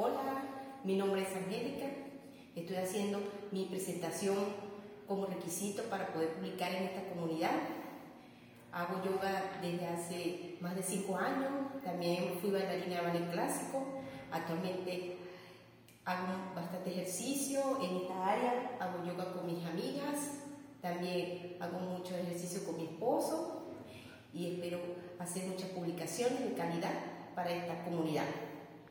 Hola, mi nombre es Angélica. Estoy haciendo mi presentación como requisito para poder publicar en esta comunidad. Hago yoga desde hace más de cinco años. También fui bailarina de ballet clásico. Actualmente hago bastante ejercicio en esta área. Hago yoga con mis amigas. También hago mucho ejercicio con mi esposo y espero hacer muchas publicaciones de calidad para esta comunidad.